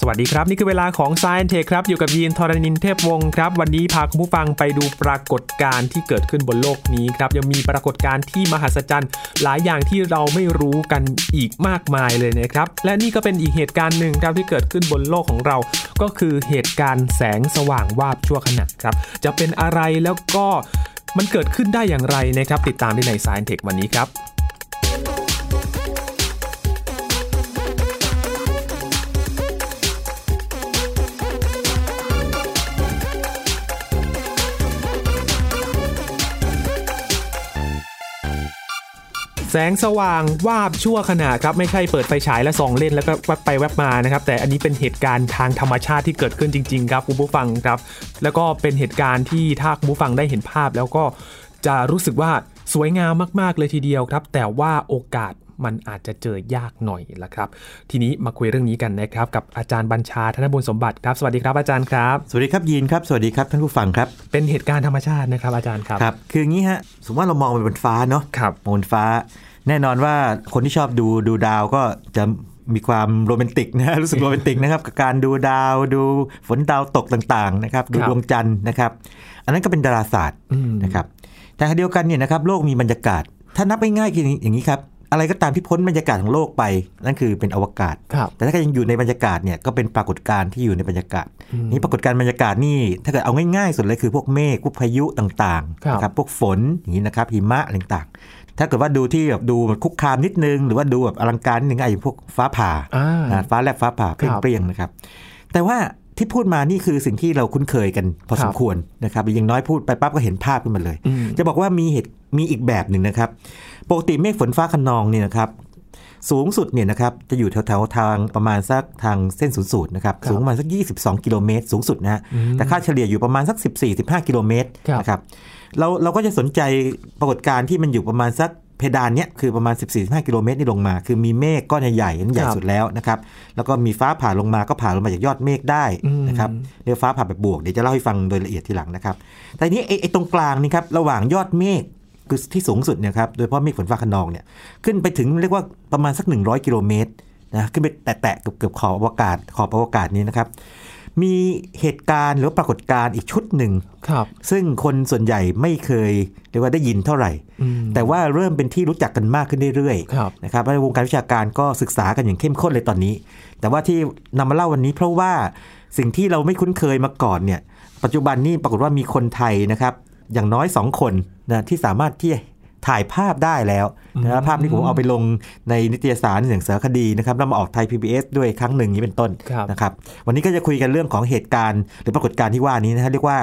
สวัสดีครับ นี่คือเวลาของ Science Tech ครับ อยู่กับยีนทรณินเทพวงศ์ครับ วันนี้พาคุณผู้ฟังไปดูปรากฏการณ์ที่เกิดขึ้นบนโลกนี้ครับ ยังมีปรากฏการณ์ที่มหัศจรรย์ หลายอย่างที่เราไม่รู้กันอีกมากมายเลยนะครับ และนี่ก็เป็นอีกเหตุการณ์หนึ่งครับที่เกิดขึ้นบนโลกของเรา ก็คือเหตุการณ์แสงสว่างวาบชั่วขณะครับ จะเป็นอะไรแล้วก็มันเกิดขึ้นได้อย่างไรนะครับ ติดตามได้ใน Science Tech วันนี้ครับ แสงสว่างวาบชั่วขณะครับไม่ใช่เปิดไฟฉายและส่องเล่นแล้วก็แวบไปแวบมานะครับแต่อันนี้เป็นเหตุการณ์ทางธรรมชาติที่เกิดขึ้นจริงๆครับคุณผู้ฟังครับ แล้วก็เป็นเหตุการณ์ที่ถ้าคุณผู้ฟังได้เห็นภาพ แล้วก็จะรู้สึกว่าสวยงามมากๆเลยทีเดียวครับ แต่ว่าโอกาสมันอาจจะเจอยากหน่อยละครับ ทีนี้มาคุยเรื่องนี้กันนะครับกับอาจารย์บัญชาธนบุญสมบัติครับสวัสดีครับอาจารย์ครับ สวัสดีครับยีนครับสวัสดีครับท่านผู้ฟังครับ เป็นเหตุการณ์ธรรมชาตินะครับอาจารย์ครับครับคืออย่างนี้ฮะสมมติว่าเรามองไปบนฟ้าเนาะครับมองบนฟ้า แน่นอนว่าคนที่ชอบดูดูดาวก็จะมีความโรแมนติกนะฮะรู้สึกโรแมนติกนะครับกับการดูดาวดูฝนดาวตกต่างๆนะครับดูครับดวงจันทร์นะครับ อันนั้นก็เป็นดาราศาสตร์อืมนะครับแต่ขณะเดียวกันเนี่ยนะครับโลกมีบรรยากาศ ถ้านับง่ายๆคืออย่างนี้ครับอะไรก็ตามที่พ้นบรรยากาศของโลกไปนั่นคือเป็นอวกาศครับแต่ถ้ายังอยู่ในบรรยากาศเนี่ยก็เป็นปรากฏการณ์ที่อยู่ในบรรยากาศ นี่ปรากฏการณ์บรรยากาศนี่ถ้าเกิดเอาง่ายๆสุดเลยคือพวกเมฆพวกพายุต่างครับๆนะครับพวกฝนอย่างนี้นะครับหิมะอะไรต่างๆ ถ้าเกิดว่าดูที่แบบดูแบบคุกคามนิดนึง หรือว่าดูแบบอลังการนิดนึงอาจจะพวกฟ้าผ่าอ่าอ่าฟ้าแลบฟ้าผ่าเปครับรี้ยงๆนะครับ แต่ว่าที่พูดมานี่คือสิ่งที่เราคุ้นเคยกันพอครับสมควรนะครับอย่างน้อยพูดไปปั๊บก็เห็นภาพขึ้นมาเลยอืมจะบอกว่ามีเหตุมีอีกแบบหนึ่งนะครับ ปกติเมฆฝนฟ้าคะนองเนี่ยนะครับ สูงสุดเนี่ยนะครับจะอยู่แถวๆทางประมาณสักทางเส้นศูนย์สูตรนะครับครับสูงประมาณสัก 22 กิโลเมตรสูงสุดนะฮะอืมแต่ค่าเฉลี่ยอยู่ประมาณสัก 14-15 กิโลเมตรครับนะครับ เราเราก็จะสนใจปรากฏการณ์ที่มันอยู่ประมาณสักเพดานเนี้ยคือประมาณ 14-15 กิโลเมตรนี่ลงมา คือมีเมฆก้อนใหญ่ๆนั่นใหญ่ครับสุดแล้วนะครับ แล้วก็มีฟ้าผ่าลงมาก็ผ่าลงมาจากยอดเมฆได้นะครับอืมเรียกฟ้าผ่าแบบบวกเดี๋ยวจะเล่าให้ฟังโดยละเอียดทีหลังนะครับแต่ทีนี้ไอ้ไอ้ตรงกลางนี่ครับระหว่างยอดเมฆคือที่สูงสุดเนี่ยครับโดยเฉพาะเมฆฝนฟ้าคะนองเนี่ยขึ้นไปถึงเรียกว่าประมาณสัก 100 กิโลเมตรนะขึ้นไปแตะๆเกือบเกือบขอบอวกาศขอบอวกาศนี้นะครับ มีเหตุการณ์หรือว่าปรากฏการณ์อีกชุดหนึ่งครับซึ่งคนส่วนใหญ่ไม่เคยเรียกว่าได้ยินเท่าไหร่อืมแต่ว่าเริ่มเป็นที่รู้จักกันมากขึ้นเรื่อยครับๆนะครับในวงการวิชาการก็ศึกษากันอย่างเข้มข้นเลยตอนนี้ แต่ว่าที่นำมาเล่าวันนี้เพราะว่าสิ่งที่เราไม่คุ้นเคยมาก่อนเนี่ยปัจจุบันนี่ปรากฏว่ามีคนไทยนะครับอย่างน้อย 2 คนนะที่สามารถที่ ถ่ายภาพได้แล้วนะภาพนี้ผมเอาไปลงในนิตยสารหนังสือคดีนะครับแล้วมาออกไทย PBS ด้วยครั้งหนึ่งนี้เป็นต้นครับนะครับวันนี้ก็จะคุยกันเรื่องของเหตุการณ์ หรือปรากฏการณ์ที่ว่านี้นะฮะเรียกว่า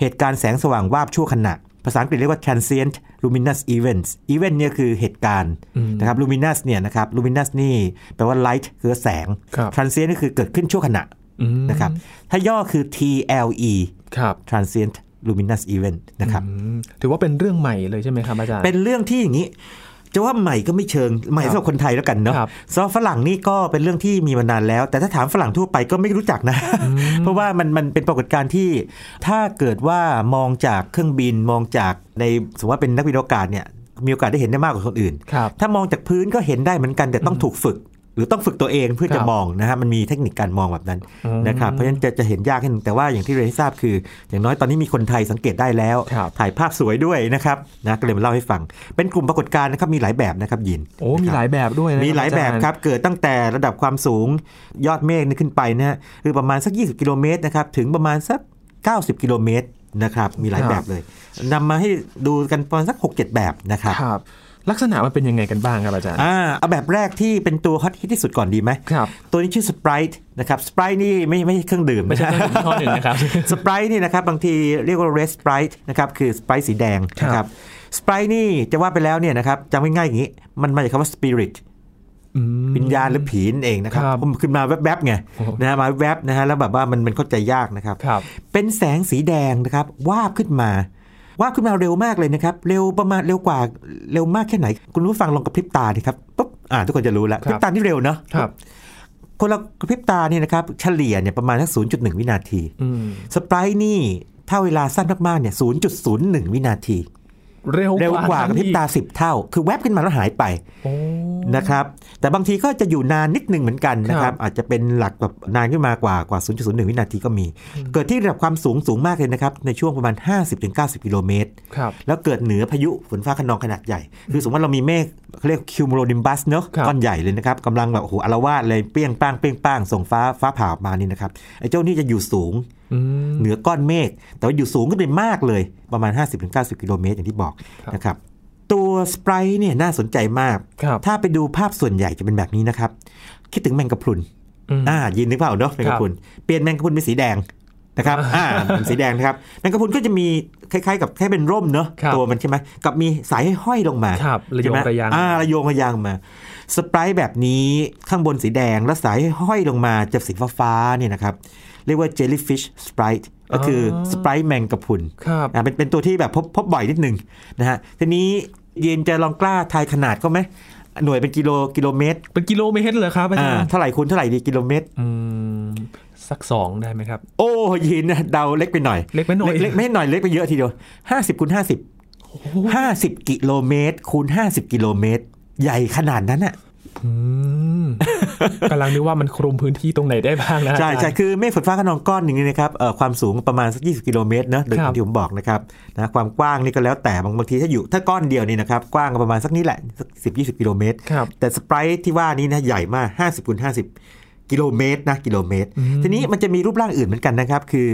เหตุการณ์แสงสว่างวาบชั่วขณะภาษาอังกฤษเรียกว่า transient luminous events event เนี่ยคือเหตุการณ์อืมนะครับ luminous เนี่ยนะครับ luminous นี่แปลว่า light คือแสงครับ transient นี่คือเกิดขึ้นชั่วขณะอืมนะครับถ้าย่อคือ TLE ครับ transient luminous event นะครับอืมถือว่าเป็นเรื่องใหม่เลยใช่ไหมครับอาจารย์ เป็นเรื่องที่อย่างนี้ จะว่าใหม่ก็ไม่เชิงใหม่ครับสำหรับคนไทยแล้วกันเนาะครับสำหรับฝรั่งนี่ก็เป็นเรื่องที่มีมานานแล้ว แต่ถ้าถามฝรั่งทั่วไปก็ไม่รู้จักนะ เพราะว่ามันมันเป็นปรากฏการณ์ที่ ถ้าเกิดว่ามองจากเครื่องบินมองจากในสมมติว่าเป็นนักวิดีโอกาสเนี่ยมีโอกาสได้เห็นได้มากกว่าคนอื่นครับถ้ามองจากพื้นก็เห็นได้เหมือนกันแต่ต้องถูกฝึก หรือต้องฝึกตัวเองเพื่อครัจะบมองนะฮะมันมีเทคนิคการมองแบบนั้นอืมนะครับเพราะฉะนั้นจะจะเห็นยากขึ้นงแต่ว่าอย่างที่เรียนให้ทราบคือ อย่างน้อยตอนนี้มีคนไทยสังเกตได้แล้วครับถ่ายภาพสวยด้วยนะครับนะก็เลยมาเล่าให้ฟัง เป็นกลุ่มปรากฏการณ์นะครับมีหลายแบบนะครับยินโอ้มีหลายแบบด้วยนะมีหลายแบบอจครับเกิดตั้งแต่ระดับความสูงยอดเมฆนี่ขึ้นไปนะฮะคือประมาณสัก 20 กิโลเมตรนะครับถึงประมาณสัก 90 กิโลเมตรนะครับมีหลายแบบเลยนำมาให้ดูกันประมาณสัก 6-7 แบบนะครับครับ ลักษณะมันเป็นยังไงกันบ้างครับอาจารย์อ่าเอาแบบแรกที่เป็นตัวฮอตฮิตที่สุดก่อนดีไหมครับตัวนี้ชื่อสปร t ตนะครับสปร t ตนี่ไม่ไม่ใช่เครื่องดื่มไม่ใช่เครื่องดื่มยี่ห้อหนึ่งนะครับสปร t ตนี่นะครับบางทีเรียกว่า red sprite นะครับคือสปร t ตสีแดงนะคครัรับบสปร t ตนี่จะว่าไปแล้วเนี่ยนะครับจำง่ายๆอย่างนี้ มันมาจากคำว่า spirit อืมวิญญาณหรือผีนั่นเองนะครับครับผมขึ้นมาแวบๆไงโอ้โหนะฮะมาแวบๆนะฮะแล้วแบบว่ามันมันเข้าใจยากนะครับครับเป็นแสงสีแดงนะครับวาบขึ้นมา วาบขึ้นมาเร็วมากเลยนะครับ เร็วประมาณเร็วกว่าเร็วมากแค่ไหน คุณผู้ฟังลองกระพริบตาดิครับปุ๊บอ่าทุกคนจะรู้แล้วครับพริบตาที่เร็วเนาะครับคนเรากระพริบตาเนี่ยนะครับเฉลี่ยเนี่ยประมาณสัก0.1 วินาทีอืมสไปร์นี่ถ้าเวลาสั้นมากๆเนี่ย0.01 วินาที เร็วเร็วกว่าทั้กับงพริบตาสิบเท่า คือแวบขึ้นมาแล้วหายไปโอ้นะครับ แต่บางทีก็จะอยู่นานนิดหนึงเหมือนกันนะคครัรับบอาจจะเป็นหลักแบบนานขึ้นมากว่ากว่า 0.01 วินาทีก็มี เกิดที่ระดับความสูงสูงมากเลยนะครับ ในช่วงประมาณ 50-90 กิโลเมตรครับแล้วเกิดเหนือพายุฝนฟ้าขนองขนาดใหญ่ คือสมมติว่าเรามีเมฆเขาเรียกคิวโมโลนิมบัสเนาะครับก้อนใหญ่เลยนะครับกำลังแบบโอ้โหอารวาสเลยเปรี้ยงป้างเปรี้ยงป้างส่งฟ้าฟ้าผ่าออกมานี่นะครับไอ้เจ้านี่จะอยู่สูงอืม เหนือก้อนเมฆแต่ว่าอยู่สูงขึ้นไปมากเลยประมาณ 50-90 กิโลเมตรอย่างที่บอกครับนะครับตัวสไปรท์เนี่ยน่าสนใจมากครับถ้าไปดูภาพส่วนใหญ่จะเป็นแบบนี้นะครับ คิดถึงแมงกะพรุนอืมอ่ายินนึกเปล่าเนาะแมงกะพรุนเปลี่ยนแมงกะพรุนเป็นสีแดงนะครับอ่าเป็นสีแดงนะครับแมงกะพรุนก็จะมีคล้ายๆ กับแค่เป็นร่มเนาะครับตัวมันใช่ไหมกับมีสายห้อยๆลงมาครับระโยงใช่ไหมระยางอ่าระโยงระยางมาสไปรท์แบบนี้ข้างบนสีแดงแล้วสายห้อยลงมาจะสีฟ้าๆเนี่ยนะครับ เรียกว่า jellyfish sprite ก็คือสไปรท์แมงกะพรุนครับอ่าเป็นเป็นตัวที่แบบพบพบบ่อยนิดนึงนะฮะทีนี้เย็นจะลองกล้าทายขนาดก็ไหมหน่วยเป็นกิโลกิโลเมตร เป็นกิโลเมตรเลยครับอาจาอ่ารย์เท่าไหร่คูณเท่าไหร่ดีกิโลเมตรอืมสักสองได้ไหมครับ โอ้ยินนะเดาเล็กไปหน่อยเล็กไปหน่อยเล็กไม่หน่อยเล็กไปเยอะทีเดียวห้าสิบคูณห้าสิบห้าสิบกิโลเมตรคูณห้าสิบกิโลเมตร ใหญ่ขนาดนั้นอะอืม กำลังนึกว่ามันคลุมพื้นที่ตรงไหนได้บ้างนะใช่อาจารย์ใช่คือเมฆฝนฟ้าขนองก้อนหนึ่งนี่นะครับเอ่อความสูงประมาณสัก20กิโลเมตรเนอะโดยครับที่ผมบอกนะครับนะความกว้างนี่ก็แล้วแต่บางบางทีถ้าอยู่ถ้าก้อนเดียวนี่นะครับกว้างก็ประมาณสักนี้แหละสักสิบยี่สิบกิโลเมตรครับแต่สไปรท์ที่ว่านี้นะใหญ่มาก50คูณ50กิโลเมตรนะกิโลเมตร ทีนี้มันจะมีรูปร่างอื่นเหมือนกันนะครับ คือ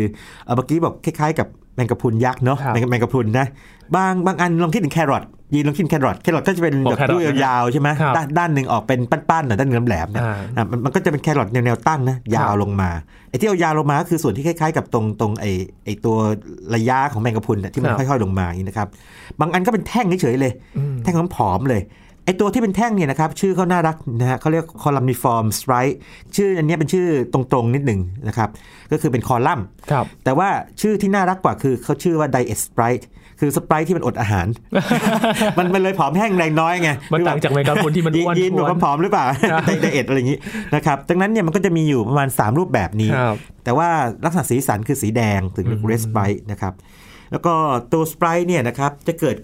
เอ่อเมื่อกี้บอกคล้ายๆ กับแมงกะพรุนยักษ์เนาะครับแมงแมงกะพรุนนะบางบางอันลองคิดถึงแครอท ยีนลองคิดถึงแครอทแครอทก็จะเป็นโอ้แบบแครอทรูปยาวๆใช่ไหมครับด้านด้านหนึ่งออกเป็นปั้นๆหน่อยด้านหนึ่งแหลมๆเนี่ยอ่าอะมันมันก็จะเป็นแครอทแนวแนวตั้งนะยาวลงมาไอ้ที่เอายาวลงมาก็คือส่วนที่คล้ายๆ กับตรงตรงไอ้ไอ้ตัวระยะของแมงกะพรุนน่ะที่มันครับค่อยๆลงมาอย่างนี้นะครับบางอันก็เป็นแท่งเฉยๆเลยอืมแท่งผอมๆเลยไอตัวที่เป็นแท่งเนี่ยนะครับชื่อเขาน่ารักนะฮะเขาเรียก columniform sprite ชื่ออันเนี้ยเป็นชื่อตรงๆนิดหนึ่งนะครับ ก็คือเป็นคอลัมน์ครับแต่ว่าชื่อที่น่ารักกว่าคือเขาชื่อว่าไดเอทสไ i ร e คือสไปรท์ที่มันอดอาหาร มันมันเลยผอมแห้งแรงน้อยไงมันต่างจากแมงกะพรุนที่มันอ้วนยีนบอกว่าผอมหรือเปล่าครับ diet อะไรอย่างนี้นะครับดังนั้นเนี่ยมันก็จะมีอยู่ประมาณ 3 รูปแบบนี้ครับแต่ว่าลักษณะสีสันคือสีแดงถึงเรียกอืมเรสไ r ร t นะครับแล้วก็ตัวสไปรท์เนี่ยนะครับจะเกิด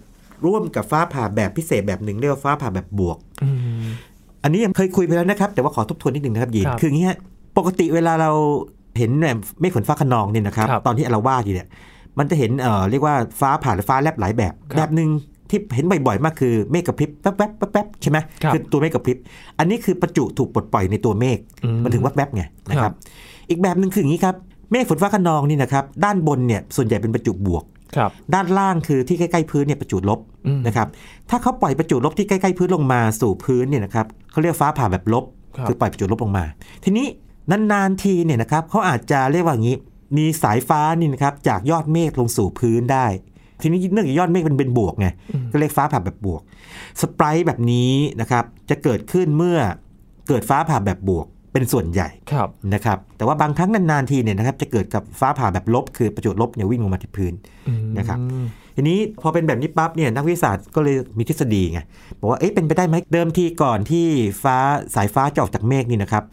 ร่วมกับฟ้าผ่าแบบพิเศษแบบหนึ่งเรียกว่าฟ้าผ่าแบบบวกอืมอันนี้ยังเคยคุยไปแล้วนะครับ แต่ว่าขอทบทวนนิดหนึ่งนะครับยีนครับคืออย่างนี้ฮะปกติเวลาเราเห็นแบบเมฆฝนฟ้าขนองเนี่ยนะครับครับตอนที่เราวาดอยู่เนี่ย มันจะเห็นเอ่อเรียกว่าฟ้าผ่าหรือฟ้าแลบหลายแบบครับแบบหนึ่งที่เห็นบ่อยๆ มากคือเมฆกระพริบแป๊บๆแป๊บๆใช่ไหมครับอตัวเมฆกระพริบ อันนี้คือประจุถูกปลดปล่อยในตัวเมฆอืมมันถึงแวบๆไงนะคครัรับบอีกแบบหนึ่งคืออย่างนี้ครับเมฆฝนฟ้าขนองนี่นะครับด้านบนเนี่ยส่วนใหญ่เป็นประจุบวกครับด้านล่างคือที่ใกล้ๆพื้นเนี่ยประจุลบอืมนะครับถ้าเขาปล่อยประจุลบที่ใกล้ๆพื้นลงมาสู่พื้นเนี่ยนะครับเขาเรียกฟ้าผ่าแบบลบครับคือปล่อยประจุลบลงมา ทีนี้นานๆทีเนี่ยนะครับเขาอาจจะเรียกว่าอย่างนี้ มีสายฟ้านี่นะครับจากยอดเมฆลงสู่พื้นได้ ทีนี้เนื่องจากยอดเมฆมันเป็นบวกไงก็เรียกฟ้าผ่าแบบบวกสไปรท์แบบนี้นะครับจะเกิดขึ้นเมื่อเกิดฟ้าผ่าแบบบวกเป็นส่วนใหญ่ครับนะครับแต่ว่าบางครั้งนานๆทีเนี่ยนะครับจะเกิดกับฟ้าผ่าแบบลบ คือประจุลบเนี่ยวิ่งลงมาที่พื้นอืมนะครับทีนี้พอเป็นแบบนี้ปั๊บเนี่ยนักวิทยาศาสตร์ก็เลยมีทฤษฎีไงบอกว่าเอ๊ะเป็นไปได้ไหมเดิมทีก่อนที่ฟ้าสายฟ้าจะออกจากเมฆนี่นะครับ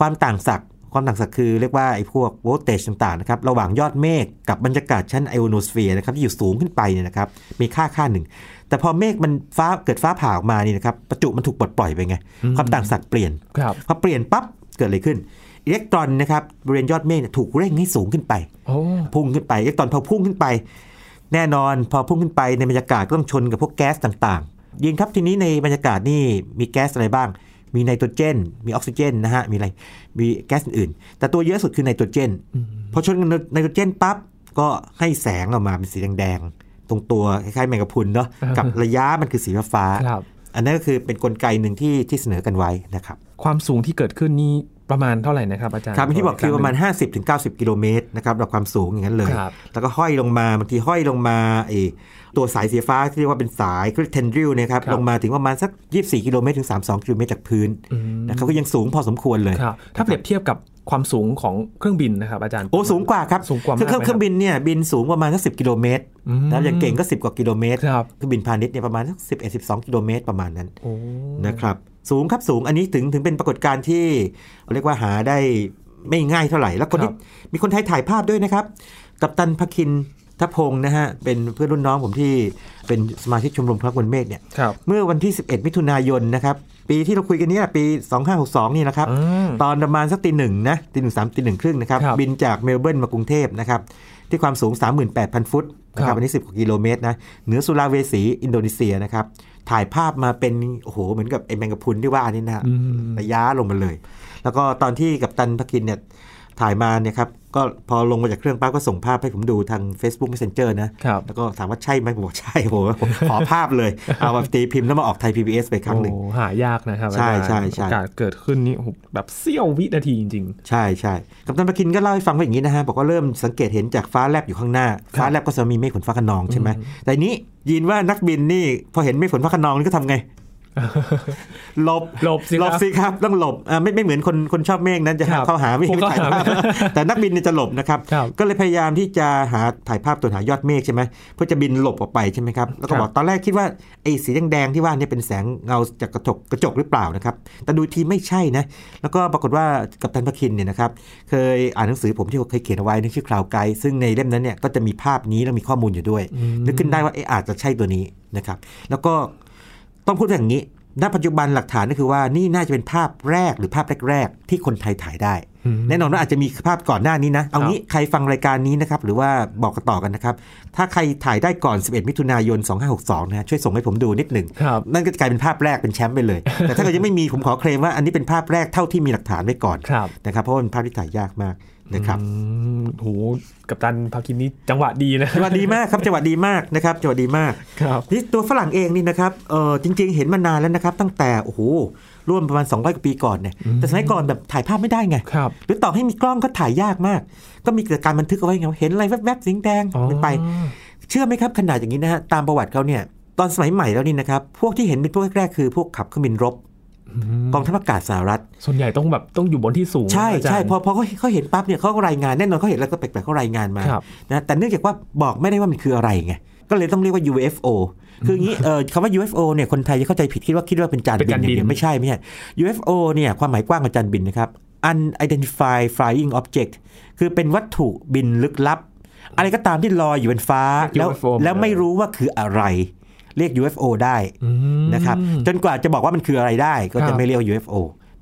ความต่างศักย์ ความต่างศักย์คือเรียกว่าไอ้พวก voltage ต่างๆนะครับระหว่างยอดเมฆกับบรรยากาศชั้นไอโอโนสเฟียร์นะครับที่อยู่สูงขึ้นไปเนี่ยนะครับมีค่าค่าหนึ่ง แต่พอเมฆมันฟ้าเกิดฟ้าผ่าออกมานี่นะครับประจุมันถูกปลดปล่อยไปไงอืมความต่างศักย์เปลี่ยนครับพอเปลี่ยนปั๊บเกิดอะไรขึ้นอิเล็กตรอนนะครับบริเวณยอดเมฆเนี่ยถูกเร่งให้สูงขึ้นไปโอ้พุ่งขึ้นไปอิเล็กตรอนพอพุ่งขึ้นไป แน่นอนพอพุ่งขึ้นไปในบรรยากาศก็ต้องชนกับพวกแก๊สต่างๆ ยิงครับทีนี้ในบรรยากาศนี่มีแก๊สอะไรบ้าง มีไนโตรเจน มีออกซิเจนนะฮะ มีอะไร มีแก๊สอื่นๆแต่ตัวเยอะสุดคือไนโตรเจนพอชนกับไนโตรเจนปั๊บ ก็ให้แสงออกมาเป็นสีแดงๆ ตรงตัวคล้ายๆแมงกะพรุนเนาะ กับระยะมันคือสีฟ้าๆครับอันนั้นก็คือเป็นกลไกหนึ่งที่ที่เสนอกันไว้นะครับ ความสูงที่เกิดขึ้นนี่ ประมาณเท่าไหร่นะครับอาจารย์ครับที่บอกคือประมาณ 50-90กิโลเมตรนะครับระดับความสูงอย่างนั้นเลยครับแล้วก็ห้อยลงมาบางทีห้อยลงมาไอ้ตัวสายสีฟ้าที่เรียกว่าเป็นสายคือเทนดริลนะครับครับลงมาถึงประมาณสัก 24 กิโลเมตรถึง 32 กิโลเมตรจากพื้นอืมนะครับก็ยังสูงพอสมควรเลยครับถ้าเปรียบเทียบกับ ความสูงของเครื่องบินนะครับอาจารย์โอ้สูงกว่าครับสูงกว่าคือเครื่องมากไหมเครื่องบินเนี่ยบินสูงประมาณสัก10กิโลเมตรอืมนะครับอย่างเก่งก็ 10 กว่ากิโลเมตรครับเครื่องบินพาณิชย์เนี่ยประมาณสัก11 12กิโลเมตรประมาณนั้นโอ้นะครับสูงครับสูงอันนี้ถึงถึงเป็นปรากฏการณ์ที่เรียกว่าหาได้ไม่ง่ายเท่าไหร่ แล้วคนที่มีคนไทยถ่ายภาพด้วยนะครับ กัปตันพคินททพงศ์นะฮะเป็นเพื่อนรุ่นน้องผมที่เป็นสมาชิกชมรมพระบนเมฆเนี่ยครับเมื่อวันที่ 11 มิถุนายนนะครับปีที่เราคุยกันเนี้ปี 2562 นี่นะครับอืมตอนประมาณสักตีหนึ่งนะตีหนึ่งสามตีหนึ่งครึ่งนะครับครับ บินจากเมลเบิร์นมากรุงเทพนะครับ ที่ความสูง 38,000 ฟุตนะคครัรับบอันนี้ 10กว่ากิโลเมตรนะเหนือสุราเวสีอินโดนีเซียนะครับ ถ่ายภาพมาเป็น โอ้โห เหมือนกับไอ้แมงกะพรุนที่ว่านี่นะฮะอืมระยะลงมาเลย แล้วก็ตอนที่กับตันพกินเนี่ยถ่ายมาเนี่ยครับ ก็พอลงมาจากเครื่องปั๊บก็ส่งภาพให้ผมดูทาง Facebook Messenger นะครับแล้วก็ถามว่าใช่ไหมผมบอกใช่โหผมขอภาพเลย เอามาตีพิมพ์แล้วมาออกไทย PBS ไปครั้งหนึ่งโอ้หายากนะครับ ใช่อาจารย์ใช่ใช่โอกาสเกิดขึ้นนี่โอ้โหแบบเสี้ยววินาทีจริงใช่ใช่กัปตันปากินก็เล่าให้ฟังว่าอย่างนี้นะฮะ บอกว่าเริ่มสังเกตเห็นจากฟ้าแลบอยู่ข้างหน้า ฟ้าแลบก็จะมีเมฆฝนฟ้าขนองใช่ไหมแต่นี้ยินว่านักบินนี่พอเห็นเมฆฝนฟ้าขนองนี่ก็ทำไง หลบหลบสิครับหลบสิครับต้องหลบอ่าไม่ไม่เหมือนคนคนชอบเมฆนั้นจะครับเข้าหาไม่ผมก็ถ่ายหาภาพแต่นักบินเนี่ยจะหลบนะครับครับ ก็เลยพยายามที่จะหาถ่ายภาพตัวหายอดเมฆใช่ไหมเพื่อจะบินหลบออกไปใช่ไหมครับแล้วก็ครับบอกตอนแรกคิดว่าไอ้สีแดงๆที่ว่าเนี่ยเป็นแสงเงาจากกระจกกระจกหรือเปล่านะครับ แต่ดูทีไม่ใช่นะแล้วก็ปรากฏว่ากับตันพคินเนี่ยนะครับเคยอ่านหนังสือผมที่เคยเขียนเอาไว้ในชื่อคลาวไกด์ซึ่งในเล่มนั้นเนี่ยก็จะมีภาพนี้แล้วมีข้อมูลอยู่ด้วยนึกขึ้นได้ว่าเอะอาจจะใช่ตัวนี้นะครับ แล้วก็ ต้องพูดอย่างนี้ ณ ปัจจุบันหลักฐานก็คือว่านี่น่าจะเป็นภาพแรกหรือภาพแรก ๆ ที่คนไทยถ่ายได้อืมแน่นอนว่าอาจจะมีภาพก่อนหน้านี้นะ เอางี้ใครฟังรายการนี้นะครับ หรือว่าบอกกันต่อกันนะครับ ถ้าใครถ่ายได้ก่อน 11 มิถุนายน 2562 นะฮะช่วยส่งให้ผมดูนิดหนึ่งครับนั่นก็จะกลายเป็นภาพแรกเป็นแชมป์ไปเลย แต่ถ้าเกิดยังไม่มีผมขอเคลมว่าอันนี้เป็นภาพแรกเท่าที่มีหลักฐานไว้ก่อนครับนะครับ เพราะว่าเป็นภาพที่ถ่ายยากมาก นะครับอืมโหกับตันพาคินนี่จังหวะดีนะจังหวะดีมากครับจังหวะดีมากนะครับจังหวะดีมากครับนี่ตัวฝรั่งเองนี่นะครับเออจริง ๆ เห็นมานานแล้วนะครับ ตั้งแต่โอ้โหร่วมประมาณ 200กว่าปีก่อนเนี่ยแต่สมัยก่อนแบบถ่ายภาพไม่ได้ไงครับหรือต่อให้มีกล้องก็ถ่ายยากมาก ก็มีแต่การบันทึกเอาไว้ไงว่าเห็นอะไรแวบๆสีแดงอ๋อเป็นไป เชื่อไหมครับขนาดอย่างนี้นะฮะตามประวัติเขาเนี่ยตอนสมัยใหม่แล้วนี่นะครับพวกที่เห็นเป็นพวกแรกๆคือพวกขับเครื่องบินรบอืม กองทัพอากาศสหรัฐ ส่วนใหญ่ต้องแบบต้องอยู่บนที่สูง ใช่อาจารย์ใช่พอพอเขาเขาเห็นปั๊บเนี่ยเขาก็รายงานแน่นอนเขาเห็นแล้วก็แปลกๆเขารายงานมาครับนะแต่เนื่องจากว่าบอกไม่ได้ว่ามันคืออะไรไงก็เลยต้องเรียกว่า UFO คืออย่างนี้เออคำว่า UFO เนี่ยคนไทยจะเข้าใจผิดคิดว่าคิดว่าเป็นจานเป็นบินจานอย่างบินเดียวไม่ใช่ไม่ใช่ UFO เนี่ยความหมายกว้างของจานบินนะครับ unidentified flying object คือเป็นวัตถุบินลึกลับ อะไรก็ตามที่ลอยอยู่บนฟ้าเรียกแล้ว UFO แล้วไม่รู้ว่าคืออะไร เรียก UFO ได้อืมนะครับจนกว่าจะบอกว่ามันคืออะไรได้ก็ครัจะบไม่เรียกว่า UFO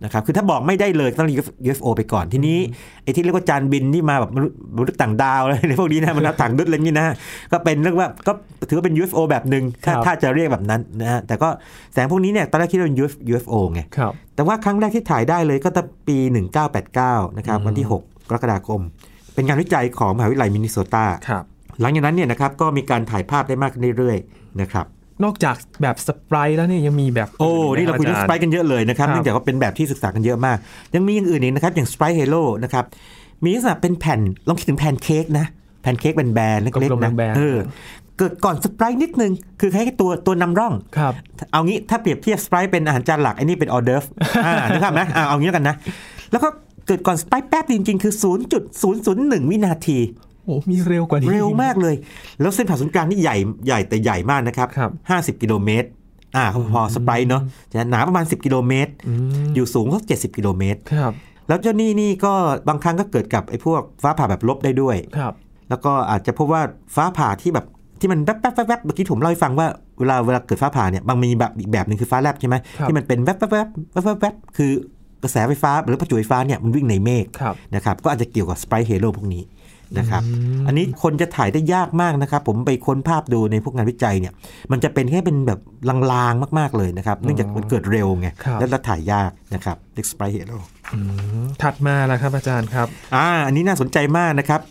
นะครับคือถ้าบอกไม่ได้เลยต้องเรียก UFO ไปก่อนทีนี้ไอ้ที่เรียกว่าจานบินที่มาแบบมนุษย์มนุษย์ต่างดาวอะไรในพวกนี้นะมันนับต่างดุษอะไรนี้นะก็เป็นเรื่องว่าก็ถือว่าเป็น UFO แบบหนึ่งถ้าครับถ้าจะเรียกแบบนั้นนะฮะแต่ก็แสงพวกนี้เนี่ยตอนแรกคิดว่าเป็น UFO ไงครับแต่ว่าครั้งแรกที่ถ่ายได้เลยก็ตั้งปี 1989นะครับวันที่ 6 กรกฎาคม เป็นงานวิจัยของมหาวิทยาลัยมินนิโซตาครับหลังจากนั้นเนี่ยนะครับก็มีการถ่ายภาพได้มากขึ้นเรื่อยๆนะครับ นอกจากแบบสไปรท์แล้วเนี่ยยังมีแบบโอ้ไหมนี่เราคุยเรื่องสจไปกันเยอะเลยนะครับครับเนื่องจากว่าเป็นแบบที่ศึกษากันเยอะมาก ยังมีอย่างอื่นอีกนะครับอย่างสไปเฮโ o นะครับมีลักษณะเป็นแผ่นลองคิดถึงแผ่นเค้กนะแผ่นเค้กแบนๆเล็กกลมๆนะๆแบนๆเออเกิดก่อนสไปนิดนึง คือคล้ายๆตัวตัวนำร่องครับเอางี้ถ้าเปรียบเทียบสไปเป็นอาหารจานหลักไอ้นี่เป็นออเดิร์ฟอ่านึกภาพไหมอ่าเอางี้แล้วกันนะ แล้วก็เกิดก่อนสไปแป๊บจริงๆ คือ 0.001 วินาที โอ้มีเร็วกว่านี้เร็วมากเลย แล้วเส้นผ่าศูนย์กลางนี่ใหญ่ใหญ่แต่ใหญ่มากนะครับครับ50กิโลเมตรอ่าพอสไปร์เนาะจะหนาประมาณ 10 กิโลเมตรอืมอยู่สูงสัก70 กิโลเมตรครับแล้วเจ้านี่นี่ก็บางครั้งก็เกิดกับไอ้พวกฟ้าผ่าแบบลบได้ด้วยครับ แล้วก็อาจจะพบว่าฟ้าผ่าที่แบบที่มันแวบแวบแวบแวบเมื่อกี้ผมเล่าให้ฟังว่าเวลาเวลาเกิดฟ้าผ่าเนี่ยบางมีแบบอีกแบบหนึ่งคือฟ้าแลบใช่ไหมครับที่มันเป็นแวบแวบแวบแวบแวบแวบคือกระแสไฟฟ้าหรือประจุไฟฟ้าเนี่ยมันวิ่งในเมฆครับนะครับก็อาจจะเกี่ยวกับสไปเฮโ o พวกนี้ นะครับอันนี้คนจะถ่ายได้ยากมากนะครับผมไปค้นภาพดูในพวกงานวิจัยเนี่ยมันจะเป็นแค่เป็นแบบลางๆมาก ๆเลยนะครับเนื่องจากมันเกิดเร็วไงครับแล้วเราถ่ายยากนะครับเด็กสไปเฮโ o อืมถัดมาแล้วครับอาจารย์ครับอ่าอันนี้น่าสนใจมากนะครับ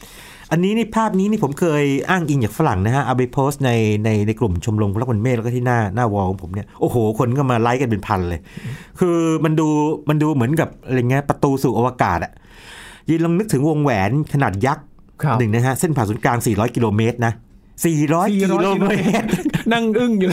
อันนี้นี่ภาพนี้นี่ผมเคยอ้างอิงจากฝรั่งนะฮะเอาไปโพสต์ในในในกลุ่มชมรมรักวันเมฆแล้วก็ที่หน้าหน้าวอลของผมเนี่ยโอ้โห คนก็มาไลค์กันเป็นพันเลย คือมันดูมันดูเหมือนกับอะไรเงี้ยประตูสู่อวกาศอะยินลองนึกถึงวงแหวนขนาดยักษ์ครับ หนึ่งนะฮะเส้นผ่าศูนย์กลาง 400 กิโลเมตรนะ400 กิโลเมตร นั่งอึ้งอยู่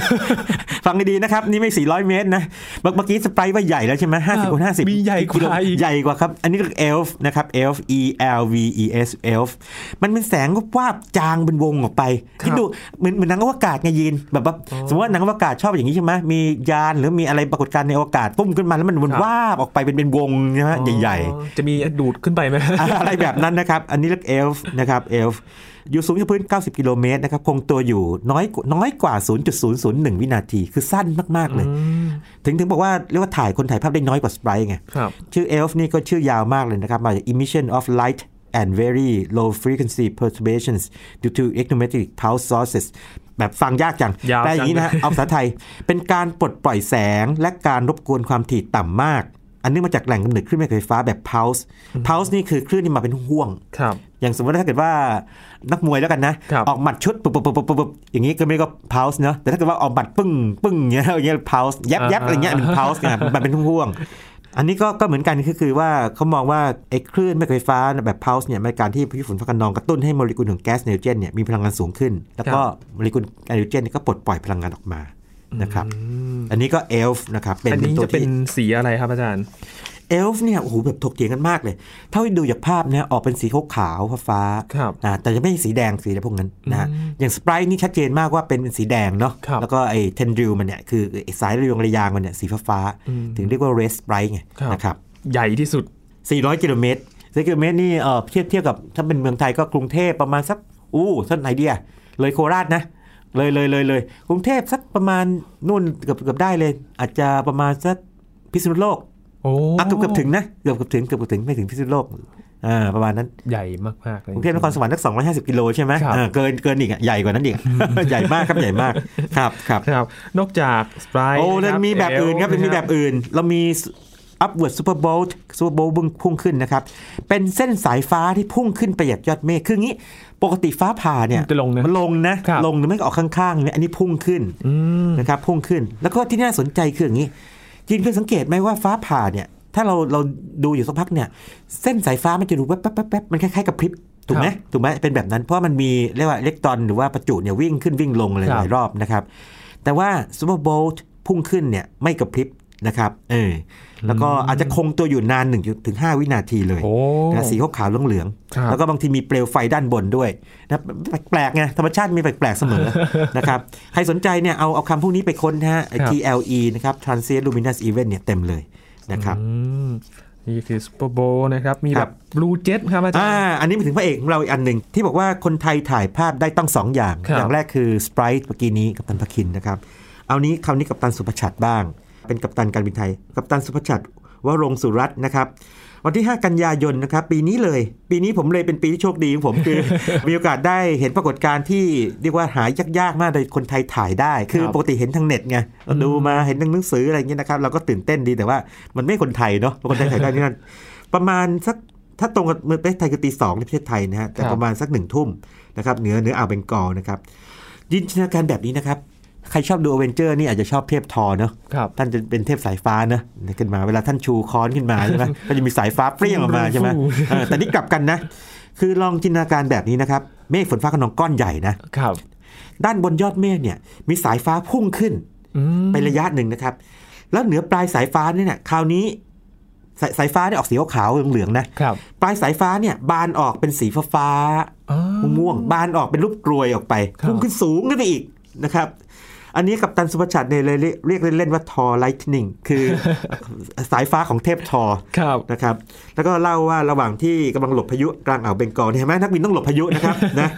ฟังให้ดีนะครับ นี่ไม่ 400 เมตรนะเมื่อเมื่อกี้สไปร์ว่าใหญ่แล้วใช่ไหมห้าสิบคูณห้าสิบมีใหญ่กว่าอีกใหญ่กว่าครับ อันนี้เรียกเอลฟ์นะครับเอลฟ์ E L V E S เอลฟ์มันเป็นแสงวาบจางเป็นวงออกไปคิดดูเหมือนเหมือนหนังอวกาศไงยีนแบบว่าสมมติว่าหนังอวกาศชอบอย่างนี้ใช่ไหมมียานหรือมีอะไรปรากฏการณ์ในอวกาศปุ้มขึ้นมาแล้วมันมันวาบออกไปเป็นเป็นวงใช่ไหมใหญ่อ๋อจะมีดูดขึ้นไปไหมๆอะไรแบบนั้นนะครับ อันนี้เรียกเอลฟ์นะครับเอลฟ์ อยู่สูงจากพื้น 90 กิโลเมตรนะครับคงตัวอยู่น้อยกว่าน้อยกว่า 0.001 วินาที คือสั้นมาก ๆ เลย ถึงถึงบอกว่าเรียกว่าถ่ายคนถ่ายภาพได้น้อยกว่าสไปร์ไงครับชื่อ ELF นี่ก็ชื่อยาวมากเลยนะครับ มาจาก emission of light and very low frequency perturbations due to electromagnetic pulse sources แบบฟังยากจังยาวแต่อย่างนี้นะฮะเอาภาษาไทย เป็นการปลดปล่อยแสงและการรบกวนความถี่ต่ำมาก อันนี้มาจากแหล่งกำเนิดคลื่นแม่เหล็กไฟฟ้าแบบ pulse pulse นี่คือคลื่นที่มาเป็นห่วงครับอย่างสมมติว่าถ้าเกิดว่านักมวยแล้วกันนะครับออกหมัดชุดปุ๊บปุ๊บปุ๊บปุ๊บปุ๊บอย่างนี้ก็ไม่เรียกว่า pulse เนอะแต่ถ้าเกิดว่าออกหมัดปึ้งปึ้งอย่างเงี้ยอย่างเงี้ย pulse ยับยับอะไรเงี้ยเป็น pulse ไงมันเป็นห่วงๆอันนี้ก็ก็เหมือนกันก็คือว่าเขามองว่าไอ้คลื่นแม่เหล็กไฟฟ้าแบบ pulse เนี่ยเป็นการที่พายุฝนฟ้าคะนองกระตุ้นให้โมเลกุลของแก๊สไนโตรเจนเนี่ยมีพลังงานสูงขึ้น แล้วก็โมเลกุลไนโตรเจนเนี่ยก็ปลดปล่อยพลังงานออกมา นะครับอันนี้ก็ ELF นะครับเป็นอันนี้ตัวจะเป็นที่สีอะไรครับอาจารย์เอลฟ์เนี่ยโอ้โหแบบถกเถียงกันมากเลย เท่าที่ดูจากภาพเนี่ยออกเป็นสีขาวขาวๆฟ้าๆครับนะแต่จะไม่ใช่สีแดงสีอะไรพวกนั้นนะฮะอย่าง sprite นี่ชัดเจนมากว่าเป็นสีแดงเนาะครับแล้วก็ไอ้ tendril มันเนี่ยคือไอ้สายระยงระยางมันเนี่ยสีฟ้าๆถึงเรียกว่า red sprite ไงครับนะครับใหญ่ที่สุด 400 กิโลเมตร4กิโลเมตรนี่เออเทียบเทียบกับถ้าเป็นเมืองไทยก็กรุงเทพประมาณสักอู้สักไหนเดียเลยโคราชนะ เลยเลยเลยเลยกรุงเทพสักประมาณนู่นเกือบเกือบได้เลย อาจจะประมาณสักพิษณุโลกโอ้อะเกือบเกือบถึงนะเกือบเกือบถึงเกือบเกือบถึงไม่ถึงพิษณุโลกอ่าประมาณนั้นใหญ่มากๆเลยกรุงเทพนครสวรรค์สัก250กิโลใช่ไหมครับอ่าเกินเกินอีกอะใหญ่กว่านั้นอีกใหญ่มากครับใหญ่มากครับครับครับ นอกจากสไปร์โอ้แล้วมีแบบอื่นครับมีแบบอื่น เรามี upward super bolt super bolt บึ้งพุ่งขึ้นนะครับ เป็นเส้นสายฟ้าที่พุ่งขึ้นไปจากยอดเมฆคืองี้ ปกติฟ้าผ่าเนี่ยจะลงนะมันลงนะครับลงหรือไม่ก็ออกข้างๆเนี่ยอันนี้พุ่งขึ้นอืมนะครับพุ่งขึ้น แล้วก็ที่น่าสนใจคืออย่างนี้จินเคยสังเกตไหมว่าฟ้าผ่าเนี่ยถ้าเราเราดูอยู่สักพักเนี่ย เส้นสายฟ้ามันจะดูแป๊บแป๊บแป๊บแป๊บมันคล้ายๆกับพริบถูกไหมถูกไหมเป็นแบบนั้นเพราะมันมีเรียกว่าอิเล็กตรอนหรือว่าประจุเนี่ยวิ่งขึ้นวิ่งลงหลายๆรอบนะครับ แต่ว่าซูเปอร์โบลต์พุ่งขึ้นเนี่ยไม่กระพริบ นะครับเออแล้วก็อาจจะคงตัวอยู่นาน1นถึง5วินาทีเลยโอ้นะสีขาวๆเหลืองครับๆแล้วก็บางทีมีเปลวไฟด้านบนด้วยนะแปลกๆไงธรรมชาติมีแปลกๆเสมอนะครับใครสนใจเนี่ยเอาเอาคำพวกนี้ไปค้นนะฮะครับ TLE นะครับ Transient Luminous Event เนี่ยเต็มเลยนะครับอืมนี่คือซูเปอร์โบนะครับ มีคแบรับบบลูเจ็ตครับอาจารอ่าย์อันนี้มาถึงพระเอกของเราอีกอันหนึ่ง ที่บอกว่าคนไทยถ่ายภาพได้ต้องสองอย่างครับอย่างแรกคือสไปร์เมื่อกี้นี้กับตันพคินนะครับ เอานี้คราวนี้กับตันสุภชัดบ้าง เป็นกัปตันการบินไทย กัปตันสุภชัดวรงค์สุรัตน์นะครับวันที่ 5 กันยายนนะครับปีนี้เลย ปีนี้ผมเลยเป็นปีที่โชคดีของผมคือ มีโอกาสได้เห็นปรากฏการณ์ที่เรียกว่าหายากๆมากเลยคนไทยถ่ายได้ คือครับปกติเห็นทางเน็ตไงเราดูมาเห็นทางหนังสืออะไรอย่างเงี้ยนะครับเราก็ตื่นเต้นดีแต่ว่ามันไม่คนไทยเนาะคนไทยถ่ายได้นี่นั่นประมาณสักถ้าตรงกับเมืองประเทศไทยคือตีสองในประเทศไทยนะฮะแต่ครับประมาณสักหนึ่งทุ่มนะครับเหนือเหนืออ่าวเบงกอลนะครับจินตนาการแบบนี้นะครับ ใครชอบดูอเวนเจอร์นี่อาจจะชอบเทพธอร์เนาะครับท่านจะเป็นเทพสายฟ้าเนอะขึ้นมาเวลาท่านชูค้อนขึ้นมาใช่ไหมก็จะมีสายฟ้าเปรี้ยงออกมาใช่ไหมฟูเออแต่นี่กลับกันนะ คือลองจินตนาการแบบนี้นะครับ เมฆฝนฟ้าคะนองก้อนใหญ่นะครับ ด้านบนยอดเมฆเนี่ยมีสายฟ้าพุ่งขึ้นอืมไประยะหนึ่งนะครับ แล้วเหนือปลายสายฟ้าเนี่ยนะคราวนี้สายสายฟ้าเนี่ยออกสีขาวๆเหลืองๆนะครับปลายสายฟ้าเนี่ยบานออกเป็นสีฟ้าๆอ๋อม่วงๆบานออกเป็นรูปกรวยออกไปครับพุ่งขึ้นสูงขึ้นไปอีกนะครับ อันนี้กัปตันสุภชัดเนี่ยเลยเรียกเรียกเล่นๆว่า Thor lightning คือสายฟ้าของเทพธอร์ครับนะครับ แล้วก็เล่าว่าระหว่างที่กำลังหลบพายุกลางอ่าวเบงกอลเนี่ยเห็นไหมนักบินต้องหลบพายุนะครับนะ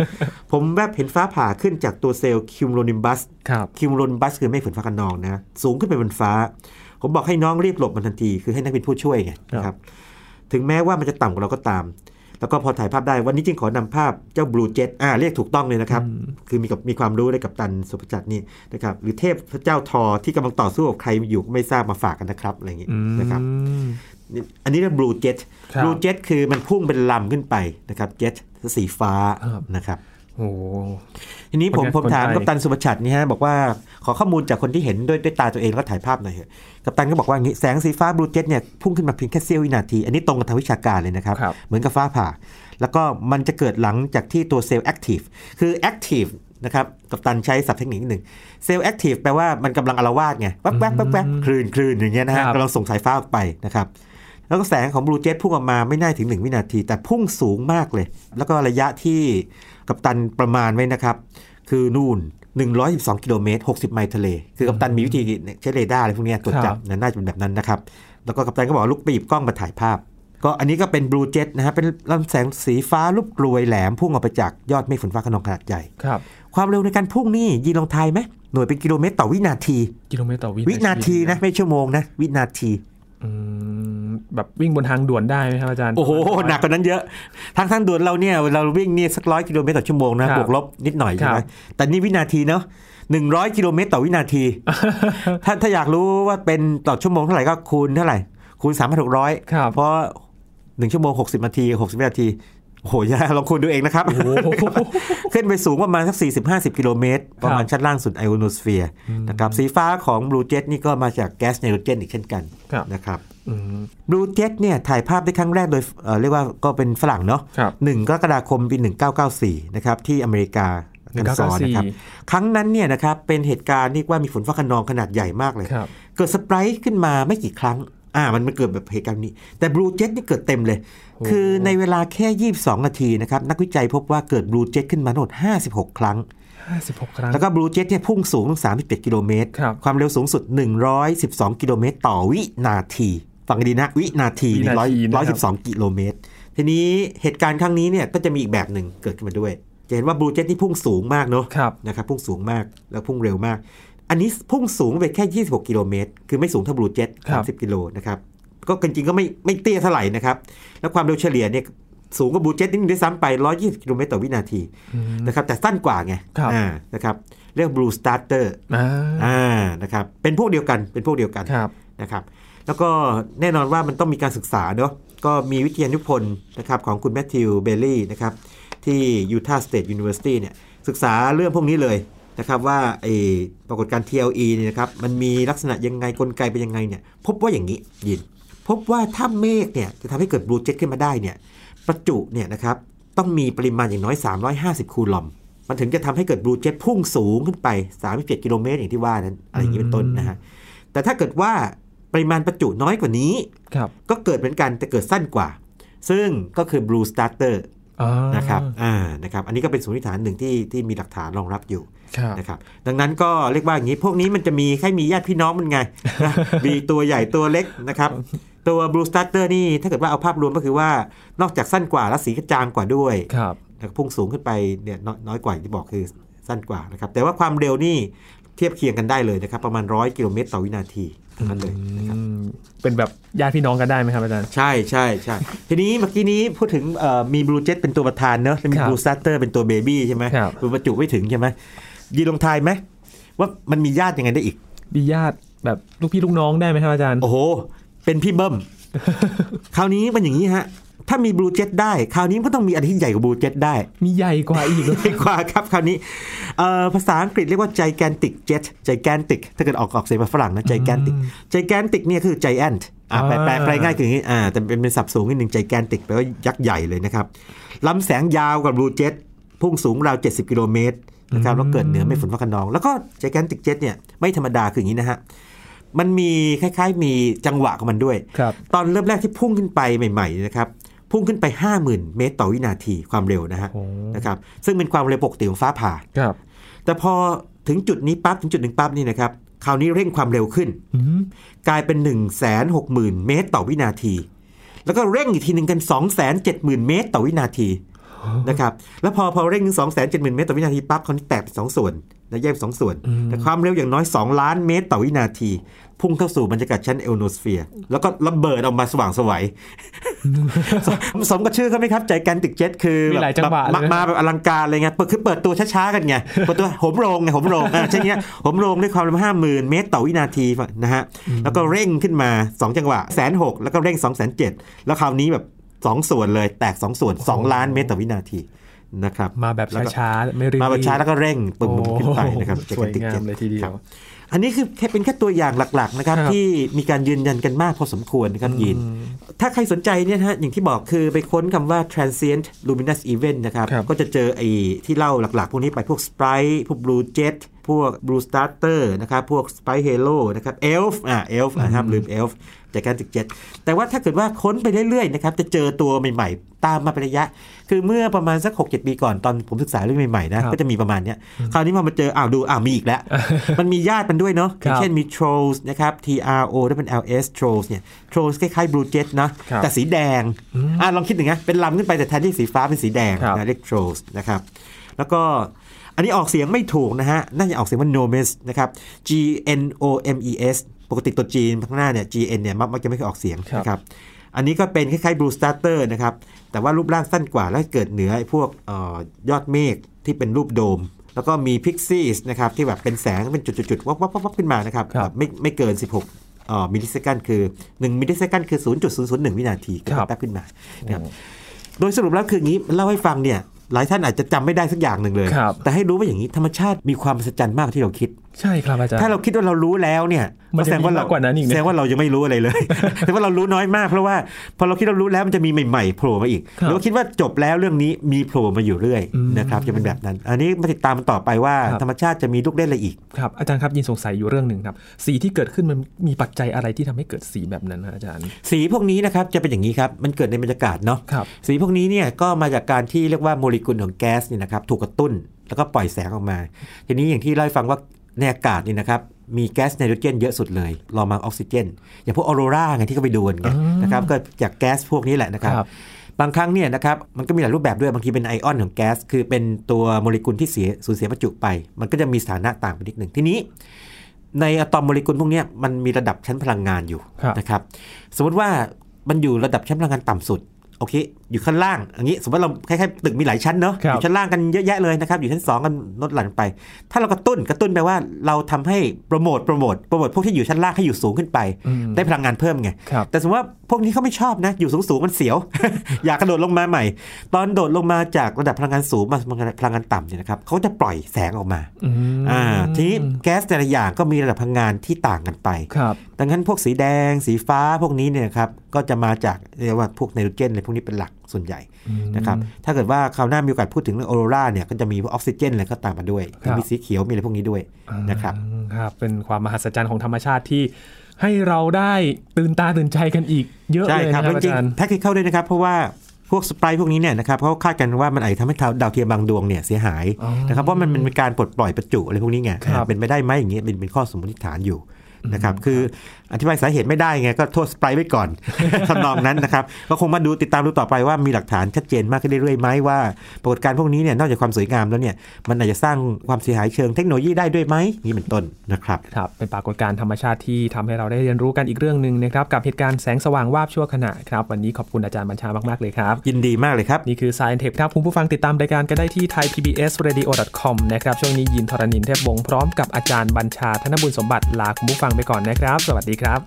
ผมแวบเห็นฟ้าผ่าขึ้นจากตัวเซลล์ cumulonimbus ครับ cumulonimbus คือเมฆฝนฟ้าคะนองนะสูงขึ้นไปบนฟ้า ผมบอกให้น้องรีบหลบมันทันที คือให้นักบินผู้ช่วยไงนะครับถึงแม้ว่ามันจะต่ำกว่าเราก็ตาม แล้วก็พอถ่ายภาพได้วันนี้จึงขอนำภาพเจ้า blue jet อ่าเรียกถูกต้องเลยนะครับ คือมีกับมีความรู้ได้กัปตันสุภจักรนี่นะครับหรือเทพพระเจ้าธอร์ที่กำลังต่อสู้กับใครอยู่ก็ไม่ทราบมาฝากกันนะครับอะไรอย่างงี้อืมนะครับนี่อันนี้เรียก blue jet ครับ blue jet คือมันพุ่งเป็นลำขึ้นไปนะครับเจ็ตสีฟ้าครับนะครับ โอ้โหทีนี้ผมคนผมถามไทยกัปตันสุภจักรนี่ฮะบอกว่าขอข้อมูลจากคนที่เห็นด้วยด้วยตาตัวเองแล้วก็ถ่ายภาพหน่อยเถอะกัปตันก็บอกว่าอย่างนี้แสงสีฟ้า blue jet เนี่ยพุ่งขึ้นมาเพียงแค่เสี้ยววินาที อันนี้ตรงกับทางวิชาการเลยนะครับครับเหมือนกับฟ้าผ่า แล้วก็มันจะเกิดหลังจากที่ตัวเซลล์ active คือ active นะครับกัปตันใช้ศัพท์เทคนิคนิดหนึ่งเซลล์ active แปลว่ามันกำลังอาละวาดไงแว๊บแว๊บแว๊บแว๊บคลื่นคลื่นอย่างเงี้ยนะฮะครับกำลังส่งสายฟ้าออกไปนะครับ แล้วก็แสงของ blue jet พุ่งออกมาไม่น่าถึง 1 วินาที แต่พุ่งสูงมากเลย แล้วก็ระยะที่กัปตันประมาณไว้นะครับ คือนู่น 112 กิโลเมตร 60 ไมล์ทะเล คือกัปตันมีวิธีใช้เรดาร์อะไรพวกเนี้ยตรวจจับนะน่าจะเป็นแบบนั้นนะครับ แล้วก็กัปตันก็บอกว่าลุกไปหยิบกล้องมาถ่ายภาพ ก็อันนี้ก็เป็น blue jet นะฮะเป็นลำแสงสีฟ้ารูปกรวยแหลมพุ่งออกไปจากยอดเมฆฝนฟ้าคะนองขนาดใหญ่ครับความเร็วในการพุ่งนี่ยีนลองทายไหมหน่วยเป็นกิโลเมตรต่อวินาที กิโลเมตรต่อวิวินาทีนะไม่ชั่วโมงนะวินาทีอืม แบบวิ่งบนทางด่วนได้ไหมครับอาจารย์ โอ้โห หนักกว่านั้นเยอะ ทางทางด่วนเราเนี่ยเราวิ่งเนี่ยสักร้อยกิโลเมตรต่อชั่วโมงนะครับบวกลบนิดหน่อยใช่ไหมครับแต่นี่วินาทีเนาะหนึ่งร้อยกิโลเมตรต่อวินาที ถ้าถ้าอยากรู้ว่าเป็นต่อชั่วโมงเท่าไหร่ก็คูณเท่าไหร่คูณสามพันหกร้อยครับเพราะหนึ่งชั่วโมงหกสิบนาทีหกสิบนาที โอ้โหยากลองคูณดูเองนะครับโอ้โหขึ้นไปสูงประมาณสัก 40-50 กิโลเมตร ประมาณชั้นล่างสุดไอโอโนสเฟียร์นะครับสีฟ้าของ blue jet นี่ก็มาจากแก๊สไนโตรเจนอีกเช่นกันครับนะครับอืม blue jet เนี่ยถ่ายภาพได้ครั้งแรกโดยเอ่อเรียกว่าก็เป็นฝรั่งเนาะครับหนึ่งกรกฎาคมปี 1994 นะครับ ที่อเมริกาอาร์คันซอนะครับ1994ครั้งนั้นเนี่ยนะครับเป็นเหตุการณ์เรียกว่ามีฝนฟ้าคะนองขนาดใหญ่มากเลยครับเกิด sprite ขึ้นมาไม่กี่ครั้ง อ่ามันมันเกิดแบบเหตุการณ์นี้ แต่ blue jet นี่เกิดเต็มเลยโอ้คือในเวลาแค่ 22 นาทีนะครับ นักวิจัยพบว่าเกิด blue jet ขึ้นมาทั้งหมด56 ครั้งห้าสิบหกครั้ง แล้วก็ blue jet เนี่ยพุ่งสูงถึง37 กิโลเมตรครับความเร็วสูงสุด 112 กิโลเมตร ต่อวินาที ฟังให้ดีนะ วินาทีวินาทีนะครับ112กิโลเมตร ทีนี้เหตุการณ์ครั้งนี้เนี่ยก็จะมีอีกแบบหนึ่งเกิดขึ้นมาด้วยจะเห็นว่า blue jet นี่พุ่งสูงมากเนาะครับนะครับพุ่งสูงมากแล้วพุ่งเร็วมาก อันนี้พุ่งสูงไปแค่ 26 กิโลเมตร คือไม่สูงเท่า blue jet ครับ30 กิโลนะครับ ก็จริงๆก็ไม่ไม่เตี้ยเท่าไหร่นะครับ แล้วความเร็วเฉลี่ยเนี่ยสูงกว่า blue jet นิดนึงด้วยซ้ำไป 120 กิโลเมตรต่อวินาทีอืมนะครับ แต่สั้นกว่าไงครับอ่านะครับ เรียก blue starter อ่าอ่านะครับ เป็นพวกเดียวกัน เป็นพวกเดียวกันครับนะครับ แล้วก็แน่นอนว่ามันต้องมีการศึกษาเนาะ ก็มีวิทยานิพนธ์นะครับของคุณแมทธิวเบลลี่นะครับที่ Utah State University เนี่ยศึกษาเรื่องพวกนี้เลย นะครับว่าไอ้ปรากฏการณ์ TLE เนี่ยนะครับมันมีลักษณะยังไงกลไกเป็นยังไงเนี่ยพบว่าอย่างนี้ยิน พบว่าถ้าเมฆเนี่ยจะทำให้เกิด blue jet ขึ้นมาได้เนี่ยประจุเนี่ยนะครับต้องมีปริมาณอย่างน้อย 350 คูลอมมันถึงจะทำให้เกิดบลูเจ็ตพุ่งสูงขึ้นไป 37 กิโลเมตรอย่างที่ว่านั้นอะไรอย่างนี้เป็นต้นนะฮะแต่ถ้าเกิดว่าปริมาณประจุน้อยกว่านี้ครับก็เกิดเหมือนกันแต่เกิดสั้นกว่า ซึ่งก็คือ Blue Starter อ่า นะครับอ่านะครับ อันนี้ก็เป็นสมมติฐานหนึ่งที่ที่มีหลักฐานรองรับอยู่ครับนะครับดังนั้นก็เรียกว่าอย่างนี้ พวกนี้มันจะมีแค่มีญาติพี่น้องมันไงนะมีตัวใหญ่ตัวเล็กนะครับตัว Blue Starter นี่ถ้าเกิดว่าเอาภาพรวมก็คือว่านอกจากสั้นกว่าแล้วสีก็จางกว่าด้วยครับแล้วก็พุ่งสูงขึ้นไปเนี่ยน้อยน้อยกว่าอย่างที่บอกคือสั้นกว่านะครับแต่ว่าความเร็วนี่ เทียบเคียงกันได้เลยนะครับ ประมาณ 100 กิโลเมตรต่อวินาทีเท่านั้นเลยนะครับอืมเป็นแบบญาติพี่น้องกันได้ไหมครับอาจารย์ ใช่ใช่ใช่ทีนี้เมื่อกี้นี้พูดถึงเอ่อมี blue jet เป็นตัวประธานเนอะแล้วมีครับ blue starter เป็นตัว baby ใช่ไหมครับประจุไม่ถึงใช่ไหมยีนลองทายไหมว่ามันมีญาติยังไงได้อีก มีญาติแบบลูกพี่ลูกน้องได้ไหมครับอาจารย์ โอ้โห เป็นพี่เบิ้ม คราวนี้มันอย่างนี้ฮะ ถ้ามี blue jet ได้ คราวนี้มันก็ต้องมีอันที่ใหญ่กว่า blue jet ได้ มีใหญ่กว่าอีกเหรอใหญ่กว่าครับคราวนี้เอ่อภาษาอังกฤษเรียกว่า gigantic jet gigantic ถ้าเกิดออกออกเสียงแบบฝรั่งนะ gigantic gigantic เนี่ยคือ giant อะแปลแปลแปลง่ายคืออย่างนี้อ่าแต่เป็นเป็นศัพท์สูงนิดหนึ่ง gigantic แปลว่ายักษ์ใหญ่เลยนะครับลำแสงยาวกว่า blue jet พุ่งสูงราว 70 กิโลเมตรนะครับแล้วเกิดเหนือไม่ฝนฟ้าขนอง แล้วก็ gigantic jet เนี่ยไม่ธรรมดาคืออย่างนี้นะฮะมันมีคล้าย ๆ มีจังหวะของมันด้วยครับตอนเริ่มแรกที่พุ่งขึ้นไปใหม่ ๆ นะครับ พุ่งขึ้นไป 50,000 เมตรต่อวินาทีความเร็วนะฮะโอ้นะครับซึ่งเป็นความเร็วปกติของฟ้าผ่าครับ แต่พอถึงจุดนี้ปั๊บถึงจุดหนึ่งปั๊บนี่นะครับคราวนี้เร่งความเร็วขึ้นอืมกลายเป็น 1 6 0 0 0 0 เมตรต่อวินาที แล้วก็เร่งอีกทีหนึ่งกัน2 7 0 0 0 0 เมตรต่อวินาทีนะครับแล้วพอพอเร่งถึง2 7 0 0 0 0 เมตรต่อวินาทีปั๊บคราวนี้แตกเป็นสองส่วนนะแยกเป็นสองส่วนแต่ความเร็วอย่างน้อย 2 ล้านเมตรต่อวินาที พุ่งเข้าสู่บรรยากาศชั้นไอโอโนสเฟียร์แล้วก็ระเบิดออกมาสว่างไสวัยสมสมกับชื่อเขาไหมครับ gigantic jet คือมีหลายจังหวะแบบเลยนะมาแบบอลังการเลยไงเปิดคือเปิดตัวช้าๆกันไงเปิดตัวโหมโรงไงโหมโรงอ่าเช่นเนี้ยโหมโรงด้วยความเร็วห้าหมื่นเมตรต่อวินาทีนะฮะแล้วก็เร่งขึ้นมา 2 จังหวะแสนหกแล้วก็เร่งสองแสนเจ็ดแล้วคราวนี้แบบ 2 ส่วนเลยแตก 2 ส่วน 2 ล้านเมตรต่อวินาทีนะครับมาแบบแล้วก็ช้าๆไม่รีบมาแบบช้าแล้วก็เร่งปึ้มโอ้ขึ้นไปนะครับสวยงามเลยทีเดียวครับ อันนี้คือแค่เป็นแค่ตัวอย่างหลักๆนะครับครับที่มีการยืนยันกันมากพอสมควรนะครับยิน ถ้าใครสนใจเนี่ยนะฮะอย่างที่บอกคือไปค้นคำว่า transient luminous event นะครับครับ ก็จะเจอไอ้ที่เล่าหลักๆ พวกนี้ไปพวก sprite พวก blue jet พวก blue starter นะครับ พวก sprite halo นะครับ elf อ่า elf นะครับลืม elf จากการติดเจ็ตแต่ว่าถ้าเกิดว่าค้นไปเรื่อยๆนะครับจะเจอตัวใหม่ๆ ตามมาเป็นระยะ คือเมื่อประมาณสัก 6 7 ปีก่อนตอนผมศึกษาเรื่องใหม่ๆนะครับก็จะมีประมาณเนี้ยคราวนี้พอมาเจออ้าวดูอ้าวมีอีกแล้ว มันมีญาติมันด้วยเนาะอย่างเช่นมี trolls นะครับ T R O แล้วเป็น L S trolls เนี่ย trolls คล้ายๆ blue jet นะครับแต่สีแดงอะลองคิดอย่างเงี้ยเป็นลำขึ้นไปแต่แทนที่สีฟ้าเป็นสีแดงครับนะเรียก trolls นะครับแล้วก็อันนี้ออกเสียงไม่ถูกนะฮะ น่าจะออกเสียงว่า nomes นะครับ G N O M E S ปกติตัว G ข้างหน้าเนี่ย G N เนี่ยมักมักจะไม่ค่อยออกเสียงครับนะครับอันนี้ก็เป็นคล้ายๆ blue starter นะครับ แต่ว่ารูปร่างสั้นกว่าแล้วเกิดเหนือไอ้พวกเออยอดเมฆที่เป็นรูปโดม แล้วก็มี pixies นะครับที่แบบเป็นแสงเป็นจุดๆๆวับวับวับวับขึ้นมานะครับครับแบบไม่ไม่เกิน 16เอ่อมิลลิเซคันคือ 1 มิลลิเซคันคือ 0.001 วินาทีก็ครับแป๊บขึ้นมานะครับโดยสรุปแล้วคืออย่างนี้เล่าให้ฟังเนี่ยหลายท่านอาจจะจำไม่ได้สักอย่างหนึ่งเลยครับแต่ให้รู้ว่าอย่างนี้ธรรมชาติมีความมหัศจรรย์มากที่เราคิด ใช่ครับอาจารย์ถ้าเราคิดว่าเรารู้แล้วเนี่ยมันจะแสดงว่าเรามีมากกว่านั้นอีกนะแสดงว่าเรายังไม่รู้อะไรเลย แต่ว่าเรารู้น้อยมากเพราะว่าพอเราคิดเรารู้แล้วมันจะมีใหม่ๆโผล่มาอีกครับหรือว่าคิดว่าจบแล้วเรื่องนี้มีโผล่มาอยู่เรื่อยอืมนะครับจะเป็นแบบนั้น อันนี้มาติดตามมันต่อไปว่าครับธรรมชาติจะมีลูกเล่นอะไรอีกครับอาจารย์ครับยินสงสัยอยู่เรื่องหนึ่งครับ สีที่เกิดขึ้นมันมีปัจจัยอะไรที่ทำให้เกิดสีแบบนั้นฮะอาจารย์ สีพวกนี้นะครับจะเป็นอย่างนี้ครับมันเกิดในบรรยากาศเนาะครับสีพวกนี้เนี่ยก็มาจากการที่เรียกว่าโมเลกุลของแก๊สเนี่ยนะครับถูกกระตุ้นแล้วก็ปล่อยแสงออกมา ทีนี้อย่างที่เล่าให้ฟังว่า ในอากาศนี่นะครับมีแก๊สไนโตรเจนเยอะสุดเลยรองมาออกซิเจน อย่างพวกออโรราไงที่เขาไปดูกันไงอ่านนะครับก็จากแก๊สพวกนี้แหละนะครับครับ บางครั้งเนี่ยนะครับมันก็มีหลายรูปแบบด้วยบางทีเป็นไอออนของแก๊สคือเป็นตัวโมเลกุลที่เสียสูญเสียประจุไป มันก็จะมีสถานะต่างไปนิดหนึ่งทีนี้ในอะตอมโมเลกุลพวกเนี้ยมันมีระดับชั้นพลังงานอยู่ครับนะครับ สมมติว่ามันอยู่ระดับชั้นพลังงานต่ำสุด โอเค อยู่ข้างล่างอย่างนี้ สมมติเราคล้ายๆตึกมีหลายชั้นเนาะครับอยู่ชั้นล่างกันเยอะแยะเลยนะครับ อยู่ชั้นสองกันลดหลั่นไป ถ้าเรากระตุ้นกระตุ้นแปลว่าเราทำให้โปรโมทโปรโมทโปรโมทพวกที่อยู่ชั้นล่างให้อยู่สูงขึ้นไปอืมได้พลังงานเพิ่มไงครับแต่สมมติว่า พวกนี้เขาไม่ชอบนะ อยู่สูงสูงๆมันเสียว อยากกระโดดลงมาใหม่ ตอนโดดลงมาจากระดับพลังงานสูงมาพลังงานต่ำเนี่ยนะครับเขาจะปล่อยแสงออกมาอืมอ่าทีนี้แก๊สแต่ละอย่างก็มีระดับพลังงานที่ต่างกันไปครับดังนั้นพวกสีแดง สีฟ้าพวกนี้เนี่ยนะครับก็จะมาจากเรียกว่าพวกไนโตรเจนอะไรพวกนี้เป็นหลักส่วนใหญ่นะครับถ้าเกิดว่าคราวหน้ามีโอกาสพูดถึงเรื่องออโรราเนี่ยก็จะมีพวกออกซิเจนอะไรก็ตามมาด้วยครับมีสีเขียวมีอะไรพวกนี้ด้วยนะครับอืมครับเป็นความมหัศจรรย์ของธรรมชาติที่ ให้เราได้ตื่นตาตื่นใจกันอีกเยอะใช่เลยครันะบครับแล้วจอาริงจารย์แท็กติเข้าด้วยนะครับ เพราะว่าพวกสไปร์พวกนี้เนี่ยนะครับเขาคาดกันว่ามันอาจจะทำให้ดาวเทียมบางดวงเนี่ยเสียหายอ๋อนะครับเพราะมันเป็นการปลดปล่อยประจุอะไรพวกนี้ไงครับเป็นไปได้ไหมอย่างเงี้ยเป็นเป็นข้อสมมติฐานอยู่ นะครับคืออธิบายสาเหตุไม่ได้ไงก็โทษสไปร์ไว้ก่อนทำนองนั้นนะครับก็คงมาดูติดตามดูต่อไปว่ามีหลักฐานชัดเจนมากขึ้นเรื่อยๆไหมว่าปรากฏการณ์พวกนี้เนี่ยนอกจากความสวยงามแล้วเนี่ยมันอาจจะสร้างความเสียหายเชิงเทคโนโลยีได้ด้วยไหมนี่เป็นต้นนะครับครับเป็นปรากฏการณ์ธรรมชาติที่ทำให้เราได้เรียนรู้กันอีกเรื่องหนึ่งนะครับกับเหตุการณ์แสงสว่างวาบชั่วขณะครับวันนี้ขอบคุณอาจารย์บัญชามากๆเลยครับยินดีมากเลยครับนี่คือ Science Tech ครับคุณผู้ฟังติดตามรายการก็ได้ที่ thaipbsradio.com นะครับช่วงนี้ยินทรณินเทพวงศ์พร้อมกับอาจารย์บัญชาธนบุญสมบัติลาคุณผู้ฟังไปก่อนนะครับ สวัสดีครับ